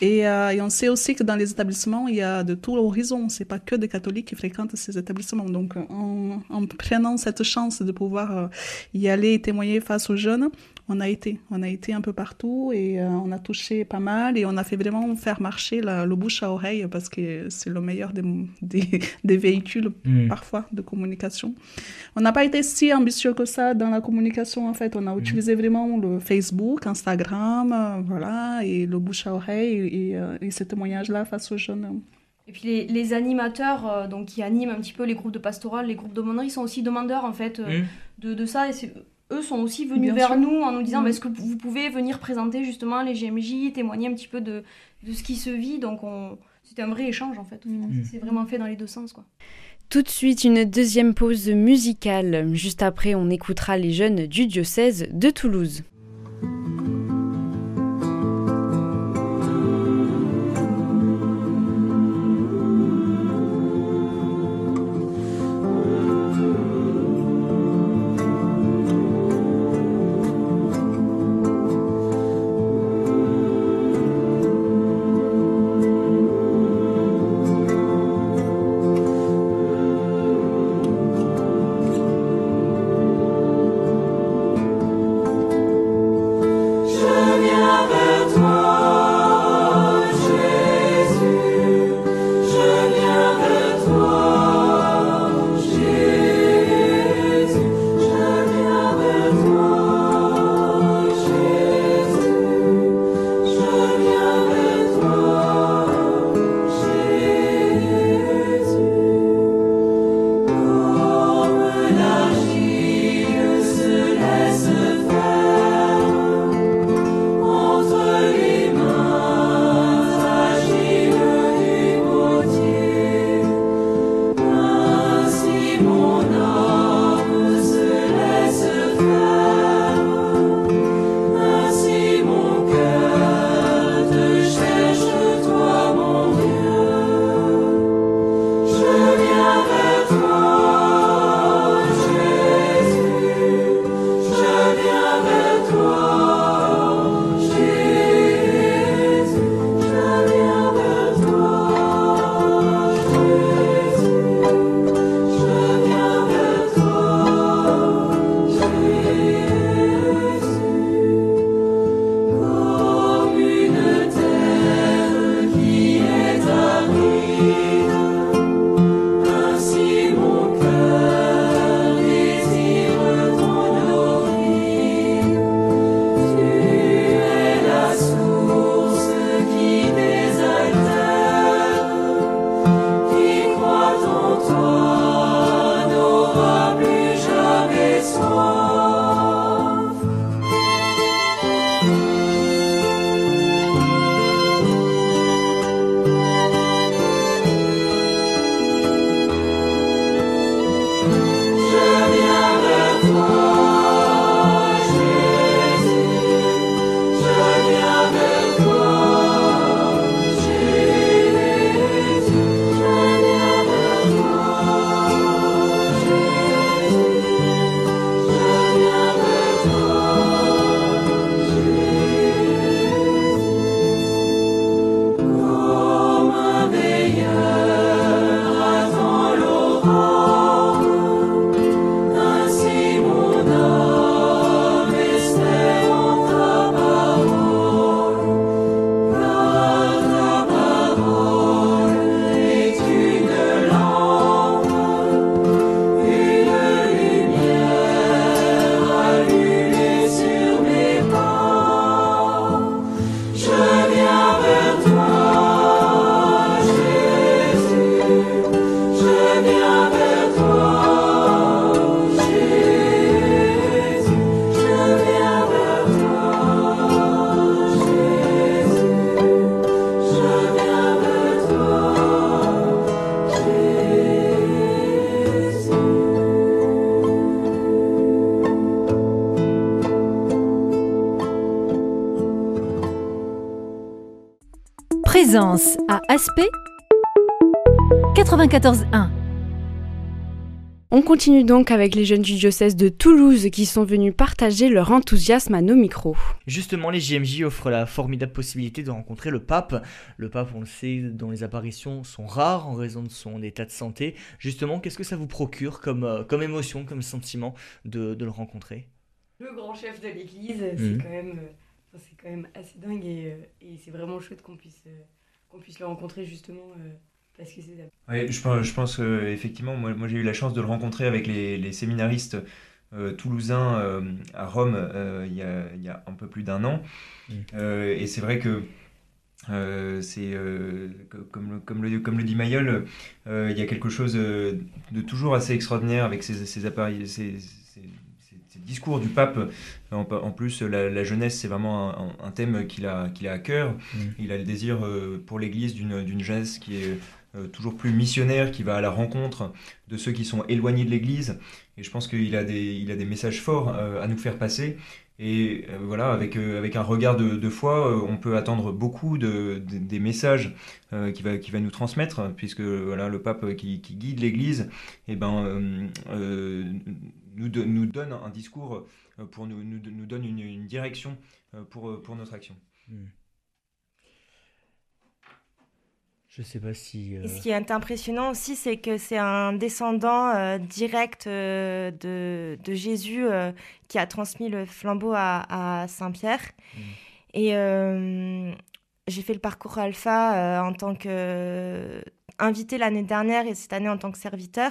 Et, euh, et on sait aussi que dans les établissements, il y a de tout horizon. C'est pas que des catholiques qui fréquentent ces établissements. Donc, en, en prenant cette chance de pouvoir euh, y aller et témoigner face aux jeunes, on a été, on a été un peu partout et euh, on a touché pas mal et on a fait vraiment faire marcher la- le bouche à oreille parce que c'est le meilleur des, des, des véhicules Mm. parfois de communication. On n'a pas été si ambitieux que ça dans la communication en fait. On a utilisé vraiment le Facebook, Instagram, euh, voilà, et le bouche à oreille et, euh, et ce témoignage-là face aux jeunes. Et puis les, les animateurs euh, donc, qui animent un petit peu les groupes de pastoral, les groupes d'aumônerie, sont aussi demandeurs en fait euh, Mm. de, de ça. Et eux sont aussi venus Bien vers sûr. nous en nous disant Mm. bah, est-ce que vous pouvez venir présenter justement les GMJ, témoigner un petit peu de, de ce qui se vit? Donc on... c'était un vrai échange en fait. Mm. C'est vraiment fait dans les deux sens. quoi. Tout de suite, une deuxième pause musicale. Juste après, on écoutera les jeunes du diocèse de Toulouse. Aspect 94.1. On continue donc avec les jeunes du diocèse de Toulouse qui sont venus partager leur enthousiasme à nos micros. Justement, les JMJ offrent la formidable possibilité de rencontrer le pape. Le pape, on le sait, dont les apparitions sont rares en raison de son état de santé. Justement, qu'est-ce que ça vous procure comme, euh, comme émotion, comme sentiment de, de le rencontrer? Le grand chef de l'Église, c'est quand même... euh, quand même assez dingue et, euh, et c'est vraiment chouette qu'on puisse, euh, qu'on puisse le rencontrer justement euh, parce que c'est Ouais, je pense, je pense que, effectivement, moi, moi j'ai eu la chance de le rencontrer avec les, les séminaristes euh, toulousains euh, à Rome euh, il y, a, il y a un peu plus d'un an. Euh, et c'est vrai que euh, c'est euh, co- comme, le, comme, le, comme le dit Mayol, euh, il y a quelque chose de toujours assez extraordinaire avec ces, ces appareils, ces discours du pape. En, en plus, la, la jeunesse, c'est vraiment un, un thème qu'il a, qu'il a à cœur. Il a le désir euh, pour l'Église d'une jeunesse qui est euh, toujours plus missionnaire, qui va à la rencontre de ceux qui sont éloignés de l'Église. Et je pense qu'il a des, il a des messages forts euh, à nous faire passer. Et euh, voilà, avec, euh, avec un regard de, de foi, euh, on peut attendre beaucoup de, de- des messages euh, qu'il va, qu'il va nous transmettre, puisque voilà, le pape qui, qui guide l'Église eh ben, euh, euh, nous, nous donne un discours euh, pour nous, nous, nous donne une, une direction euh, pour, pour notre action. Je sais pas si. euh, Et ce qui est impressionnant aussi, c'est que c'est un descendant euh, direct euh, de, de Jésus euh, qui a transmis le flambeau à, à Saint-Pierre. Et euh, j'ai fait le parcours alpha euh, en tant qu'invité l'année dernière et cette année en tant que serviteur.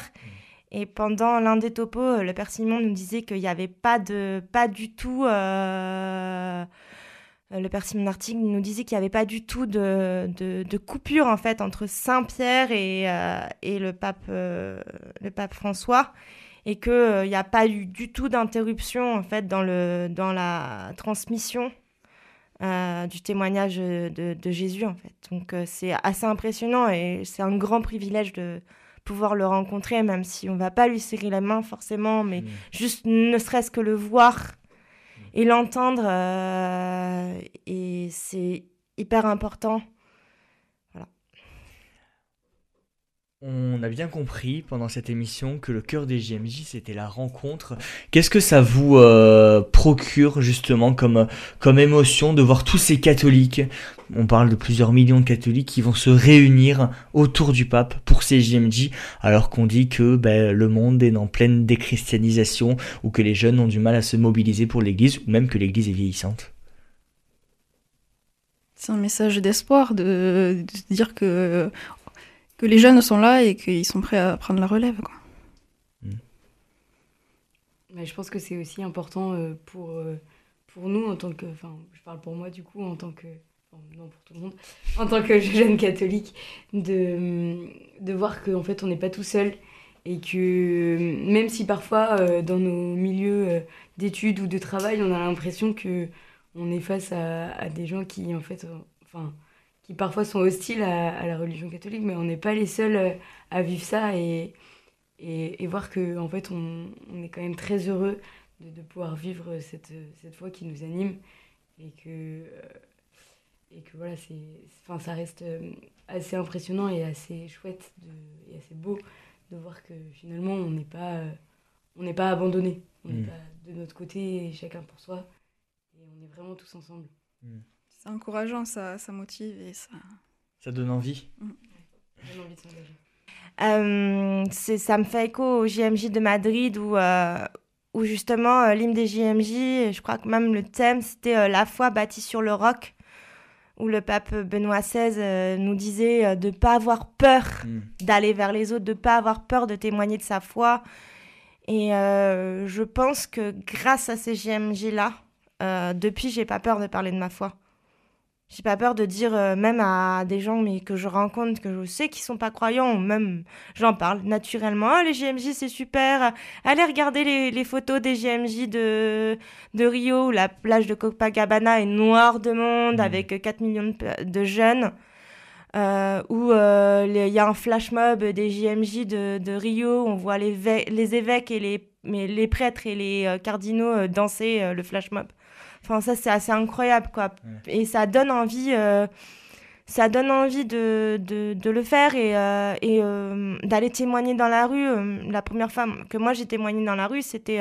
Et pendant l'un des topos, le Père Simon nous disait qu'il n'y avait pas, de, pas du tout... euh, euh, le Père Simon nous disait qu'il n'y avait pas du tout de, de, coupure en fait entre Saint-Pierre et, euh, et le, pape, euh, le pape François et qu'il n'y a pas eu du tout d'interruption en fait dans, le, dans la transmission euh, du témoignage de, de Jésus en fait. Donc euh, c'est assez impressionnant et c'est un grand privilège de pouvoir le rencontrer même si on va pas lui serrer la main forcément mais juste ne serait-ce que le voir et l'entendre euh, et c'est hyper important. On a bien compris pendant cette émission que le cœur des JMJ c'était la rencontre. Qu'est-ce que ça vous euh, procure justement comme, émotion de voir tous ces catholiques On parle de plusieurs millions de catholiques qui vont se réunir autour du pape pour ces JMJ alors qu'on dit que ben, le monde est en pleine déchristianisation ou que les jeunes ont du mal à se mobiliser pour l'église ou même que l'église est vieillissante? C'est un message d'espoir de, de dire que, que les jeunes sont là et qu'ils sont prêts à prendre la relève. Quoi. Mais je pense que c'est aussi important euh, pour, euh, pour nous en tant que. Enfin, je parle pour moi du coup, en tant que. enfin, non, pour tout le monde. En tant que jeune catholique, de, de voir qu'en fait on n'est pas tout seul Et que même si parfois dans nos milieux d'études ou de travail, on a l'impression que on est face à, des gens qui en fait, enfin, qui parfois sont hostiles à, la religion catholique, mais on n'est pas les seuls à vivre ça et, et, voir que en fait on, on, est quand même très heureux de, de pouvoir vivre cette, cette foi qui nous anime et que et que voilà, c'est, enfin, ça reste euh, assez impressionnant et assez chouette de, et assez beau de voir que finalement on n'est pas, euh, on n'est pas abandonné, on n'est mm. pas de notre côté, chacun pour soi, et on est vraiment tous ensemble. Mm. C'est encourageant, ça, ça motive et ça. Ça donne envie. Mm. Ça donne envie de s'engager. Euh, ça me fait écho au JMJ de Madrid où, où justement l'hymne des JMJ, je crois que même le thème c'était la foi bâtie sur le roc où le pape Benoît XVI euh, nous disait euh, de ne pas avoir peur hmm. d'aller vers les autres, de ne pas avoir peur de témoigner de sa foi. Et euh, je pense que grâce à ces GMJ-là, depuis, j'ai pas peur de parler de ma foi. J'ai pas peur de dire, euh, même à des gens mais que je rencontre, que je sais qui sont pas croyants, même j'en parle naturellement. Ah, les GMJ, c'est super. Allez regarder les, les, photos des GMJ de, de Rio, où la plage de Copacabana est noire de monde, mmh. avec 4 millions de, de jeunes. Euh, où euh, il y a un flash mob des JMJ de, de Rio, on voit les, les évêques et les, mais les prêtres et les euh, cardinaux danser le flash mob. Enfin, ça, c'est assez incroyable, quoi. Et ça donne envie, euh, ça donne envie de, de, de le faire et, euh, et euh, d'aller témoigner dans la rue. la première fois que moi j'ai témoigné dans la rue, c'était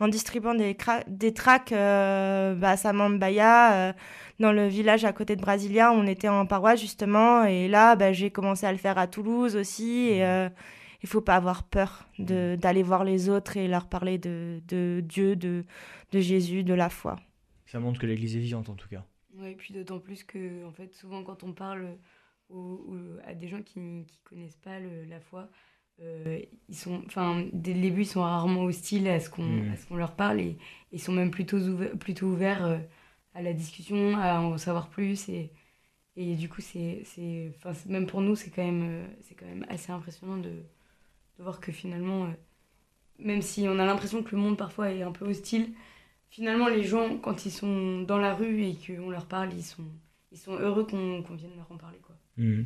en distribuant des, des tracts bah, à Samambaya, dans le village à côté de Brasilia. On était en paroisse, justement. Et là, bah, j'ai commencé à le faire à Toulouse aussi. Et il faut pas avoir peur d'aller voir les autres et leur parler de, de Dieu, de, de Jésus, de la foi. Ça montre que l'Église est vivante en tout cas. Oui, et puis d'autant plus que, en fait, souvent quand on parle à des gens qui ne connaissent pas la foi, euh, ils sont, enfin, dès le début, ils sont rarement hostiles à ce qu'on mmh. leur parle et ils sont même plutôt, ouverts, plutôt ouverts euh, à la discussion, à en savoir plus. Et, et du coup, c'est, même pour nous, c'est quand, même, euh, quand même assez impressionnant de, de voir que finalement, même si on a l'impression que le monde parfois est un peu hostile, finalement, les gens, quand ils sont dans la rue et qu'on leur parle, ils sont, ils sont heureux qu'on vienne leur en parler. Quoi. Mmh.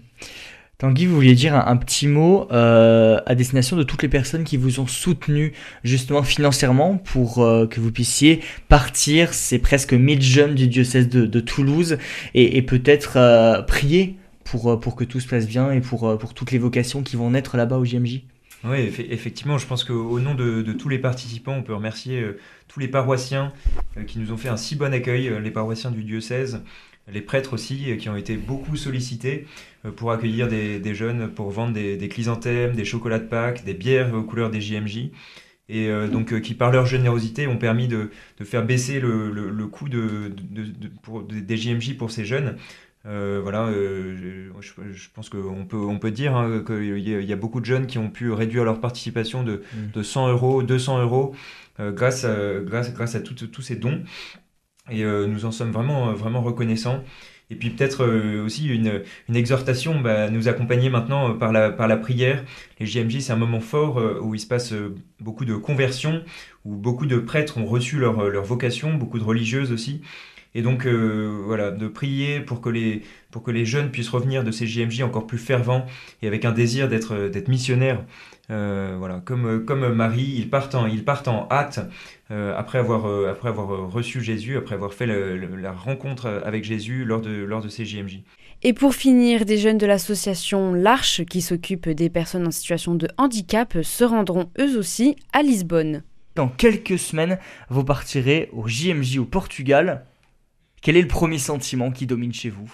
Tanguy, vous vouliez dire un, petit mot euh, à destination de toutes les personnes qui vous ont soutenu justement financièrement pour euh, que vous puissiez partir, c'est presque 1000 jeunes du diocèse de, Toulouse, et, peut-être euh, prier pour, pour que tout se passe bien et pour, pour toutes les vocations qui vont naître là-bas au JMJ oui, effectivement, je pense qu'au nom de, tous les participants, on peut remercier euh, tous les paroissiens euh, qui nous ont fait un si bon accueil, euh, les paroissiens du diocèse, les prêtres aussi, qui ont été beaucoup sollicités pour accueillir des, jeunes, pour vendre des, chrysanthèmes, des chocolats de Pâques, des bières aux couleurs des JMJ. Et donc, qui par leur générosité ont permis de, faire baisser le, coût de, des JMJ pour ces jeunes. Euh, voilà, euh, je, pense qu'on peut, on peut dire hein, qu'il y, a beaucoup de jeunes qui ont pu réduire leur participation de, mm. de 100 euros, 200 euros euh, grâce, à, grâce, grâce à tous ces dons. Et nous en sommes vraiment, vraiment reconnaissants. Et puis peut-être aussi une, une exhortation, bah, nous accompagner maintenant par la, par la prière. Les JMJ, c'est un moment fort où il se passe beaucoup de conversions, où beaucoup de prêtres ont reçu leur, leur vocation, beaucoup de religieuses aussi. Et donc, euh, voilà, de prier pour que, les, pour que les jeunes puissent revenir de ces JMJ encore plus fervents et avec un désir d'être, euh, d'être missionnaires. Euh, voilà, comme, comme Marie, ils partent en, ils partent en hâte après, avoir, après avoir reçu Jésus, après avoir fait la rencontre avec Jésus lors de, lors de ces JMJ. Et pour finir, des jeunes de l'association L'Arche, qui s'occupe des personnes en situation de handicap, se rendront eux aussi à Lisbonne. Dans quelques semaines, vous partirez au JMJ au Portugal quel est le premier sentiment qui domine chez vous?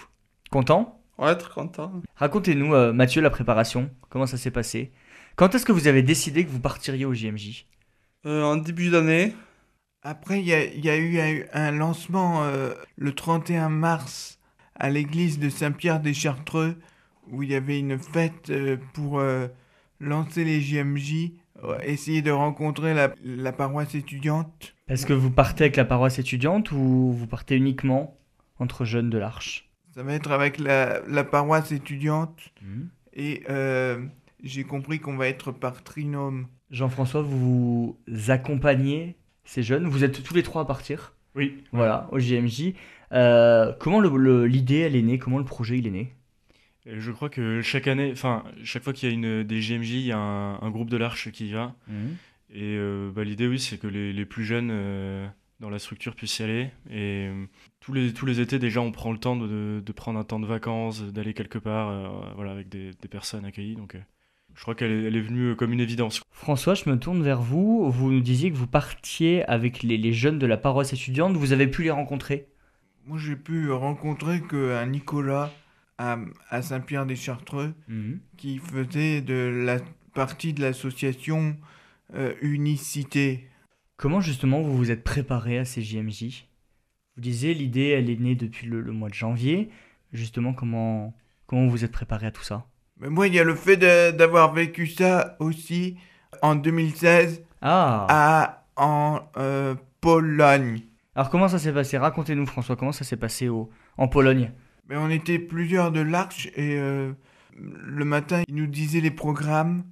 Content? Ouais, très content. Racontez-nous, euh, Mathieu, la préparation. Comment ça s'est passé? Quand est-ce que vous avez décidé que vous partiriez au JMJ euh, En début d'année. Après, il y, a, eu un lancement euh, le 31 mars à l'église de Saint-Pierre des Chartreux, où il y avait une fête pour lancer les JMJ, essayer de rencontrer la paroisse étudiante. Est-ce que vous partez avec la paroisse étudiante ou vous partez uniquement entre jeunes de l'Arche? Ça va être avec la, paroisse étudiante. Mmh. Et euh, j'ai compris qu'on va être par trinôme. Jean-François, vous accompagnez ces jeunes? Vous êtes tous les trois à partir? Oui. Voilà, au JMJ. Euh, comment le- l'idée, elle est née? Comment le projet, il est né? Et je crois que chaque année, enfin, chaque fois qu'il y a une, des JMJ, il y a un, un groupe de l'Arche qui y va. Mhm. Et euh, bah, l'idée, oui, c'est que les, les plus jeunes euh, dans la structure puissent y aller. Et euh, tous, les, tous les étés, déjà, on prend le temps de, de- de prendre un temps de vacances, d'aller quelque part euh, voilà, avec des, des personnes accueillies. Donc, euh, je crois qu'elle est, elle est venue comme une évidence. François, je me tourne vers vous. Vous nous disiez que vous partiez avec les, les jeunes de la paroisse étudiante. Vous avez pu les rencontrer? Moi, j'ai pu rencontrer qu'un Nicolas à, à Saint-Pierre-des-Chartreux Mhm. qui faisait de la partie de l'association euh, Unicité. Comment justement vous vous êtes préparé à ces JMJ Vous disiez l'idée, elle est née depuis le, le mois de janvier. Justement, comment, comment vous vous êtes préparé à tout ça? Mais moi, il y a le fait d'avoir vécu ça aussi en 2016 Ah. à, en euh, Pologne. Alors comment ça s'est passé? Racontez-nous François, comment ça s'est passé au, en Pologne? Mais on était plusieurs de l'Arche et euh, le matin, ils nous disaient les programmes.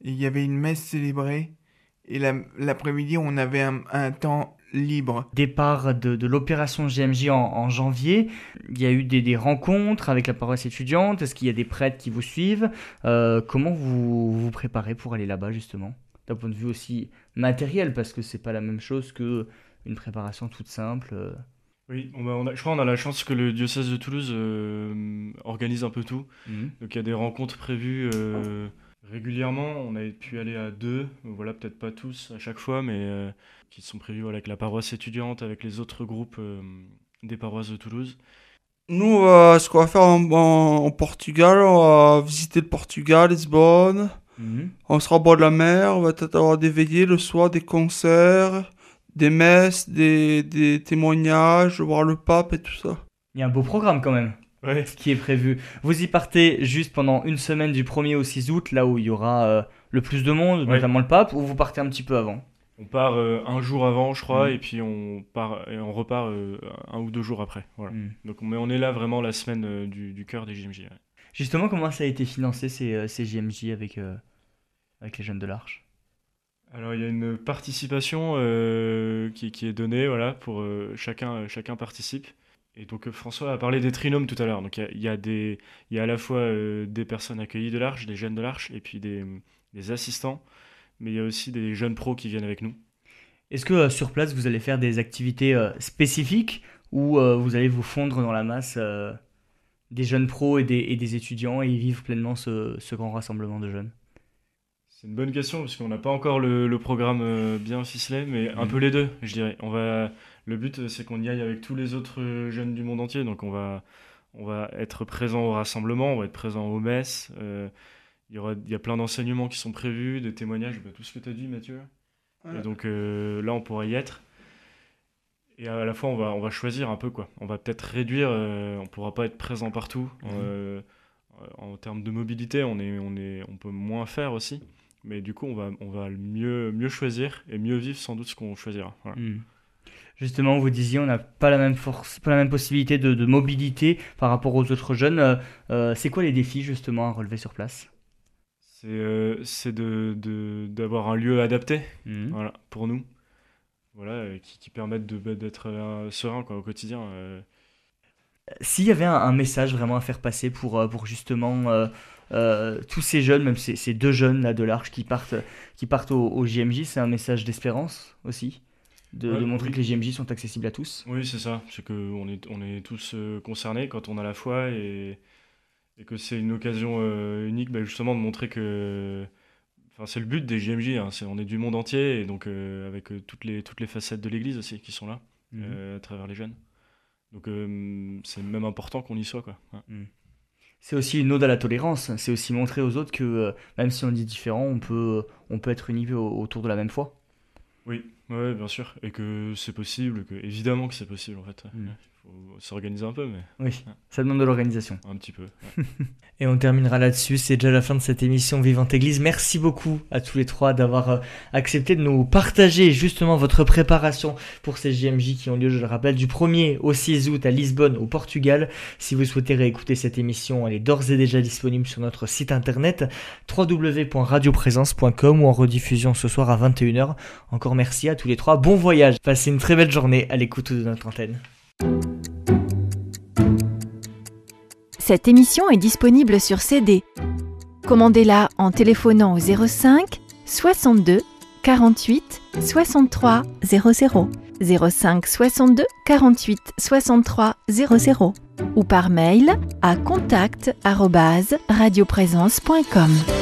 Il y avait une messe célébrée. Et la- l'après-midi, on avait un, un temps libre. Départ de, de l'opération JMJ en, en janvier, il y a eu des, des rencontres avec la paroisse étudiante, est-ce qu'il y a des prêtres qui vous suivent? Euh, Comment vous vous préparez pour aller là-bas justement? D'un point de vue aussi matériel, parce que c'est pas la même chose que une préparation toute simple. euh. Oui, on a- on a- je crois qu'on a la chance que le diocèse de Toulouse euh, organise un peu tout. Mhm. Donc il y a des rencontres prévues euh, régulièrement. On a pu aller à deux, voilà, peut-être pas tous à chaque fois, mais euh, qui sont prévus voilà, avec la paroisse étudiante, avec les autres groupes euh, des paroisses de Toulouse. Nous, euh, ce qu'on va faire en, en- en Portugal, on va visiter le Portugal, Lisbonne. Mhm. On sera au bord de la mer, on va peut-être avoir des veillées le soir, des concerts, des messes, des, des témoignages, voir le pape et tout ça. Il y a un beau programme quand même. Ce qui est prévu. Vous y partez juste pendant une semaine du 1er au 6 août, là où il y aura euh, le plus de monde, Ouais. notamment le pape, ou vous partez un petit peu avant? On part euh, un jour avant, je crois, Mhm. et puis on part et on repart euh, un ou deux jours après. Voilà. Mhm. Donc, mais on est là vraiment la semaine du, du cœur des JMJ. ouais. Justement, comment ça a été financé ces, ces JMJ avec, avec les jeunes de l'Arche? Alors il y a une participation euh, qui, qui est donnée, voilà, pour euh, chacun, chacun participe. Et donc euh, François a parlé des trinômes tout à l'heure. Donc il y a, y y à la fois euh, des personnes accueillies de l'Arche, des jeunes de l'Arche, et puis des, des assistants. Mais il y a aussi des jeunes pros qui viennent avec nous. Est-ce que euh, sur place, vous allez faire des activités euh, spécifiques ou vous allez vous fondre dans la masse des jeunes pros et des, et des étudiants et y vivre pleinement ce, ce grand rassemblement de jeunes? C'est une bonne question parce qu'on n'a pas encore le, le programme bien ficelé, mais un Mhm. peu les deux, je dirais. On va, le but, euh, c'est qu'on y aille avec tous les autres euh, jeunes du monde entier. Donc on va, on va être présent au rassemblement, on va être présent aux messes. euh, il y aura, il y a plein d'enseignements qui sont prévus, des témoignages, bah, tout ce que tu as dit, Mathieu. Et donc euh, là, on pourra y être. Et à la fois, on va, on va choisir un peu quoi. On va peut-être réduire. euh, on pourra pas être présent partout. Mhm. En termes de mobilité, on, est, on, est, on peut moins faire aussi. Mais du coup, on va, on va mieux, mieux choisir et mieux vivre sans doute ce qu'on choisira. Voilà. Hmm. Justement, vous disiez, on n'a pas la même force, pas la même possibilité de, de mobilité par rapport aux autres jeunes. Euh, euh, c'est quoi les défis justement à relever sur place? C'est euh, d'avoir un lieu adapté Mhm. voilà, pour nous. Voilà, qui, qui permettent de, bah, d'être euh, serein quoi, au quotidien. S'il y avait un, un message vraiment à faire passer pour, pour justement euh, euh, tous ces jeunes, même ces, ces deux jeunes là de l'Arche qui partent, qui partent au, au JMJ, c'est un message d'espérance aussi? De, Ouais, de montrer oui. que les JMJ sont accessibles à tous. Oui, c'est ça. C'est qu'on est, on est tous euh, concernés quand on a la foi et, et que c'est une occasion euh, unique bah, justement de montrer que. Enfin, c'est le but des JMJ, hein, on est du monde entier et donc euh, avec toutes, les, toutes les facettes de l'Église aussi qui sont là Mhm. euh, à travers les jeunes. Donc c'est même important qu'on y soit. Quoi. Ouais. Mm. C'est aussi une ode à la tolérance. C'est aussi montrer aux autres que même si on est différent, on peut, on peut être unis au- autour de la même foi. Oui, ouais, bien sûr. Et que c'est possible, que, évidemment que c'est possible en fait. Mm. Faut s'organiser un peu, mais. Oui, ça demande de l'organisation. Un petit peu. Et on terminera là-dessus. C'est déjà la fin de cette émission Vivante Église. Merci beaucoup à tous les trois d'avoir euh, accepté de nous partager justement votre préparation pour ces JMJ qui ont lieu, je le rappelle, du 1er au 6 août à Lisbonne, au Portugal. Si vous souhaitez réécouter cette émission, elle est d'ores et déjà disponible sur notre site internet www.radioprésence.com ou en rediffusion ce soir à 21h. Encore merci à tous les trois. Bon voyage. Passez une très belle journée à l'écoute de notre antenne. Cette émission est disponible sur CD. Commandez-la en téléphonant au 05 62 48 63 00 05 62 48 63 00 ou par mail à contact@radioprésence.com.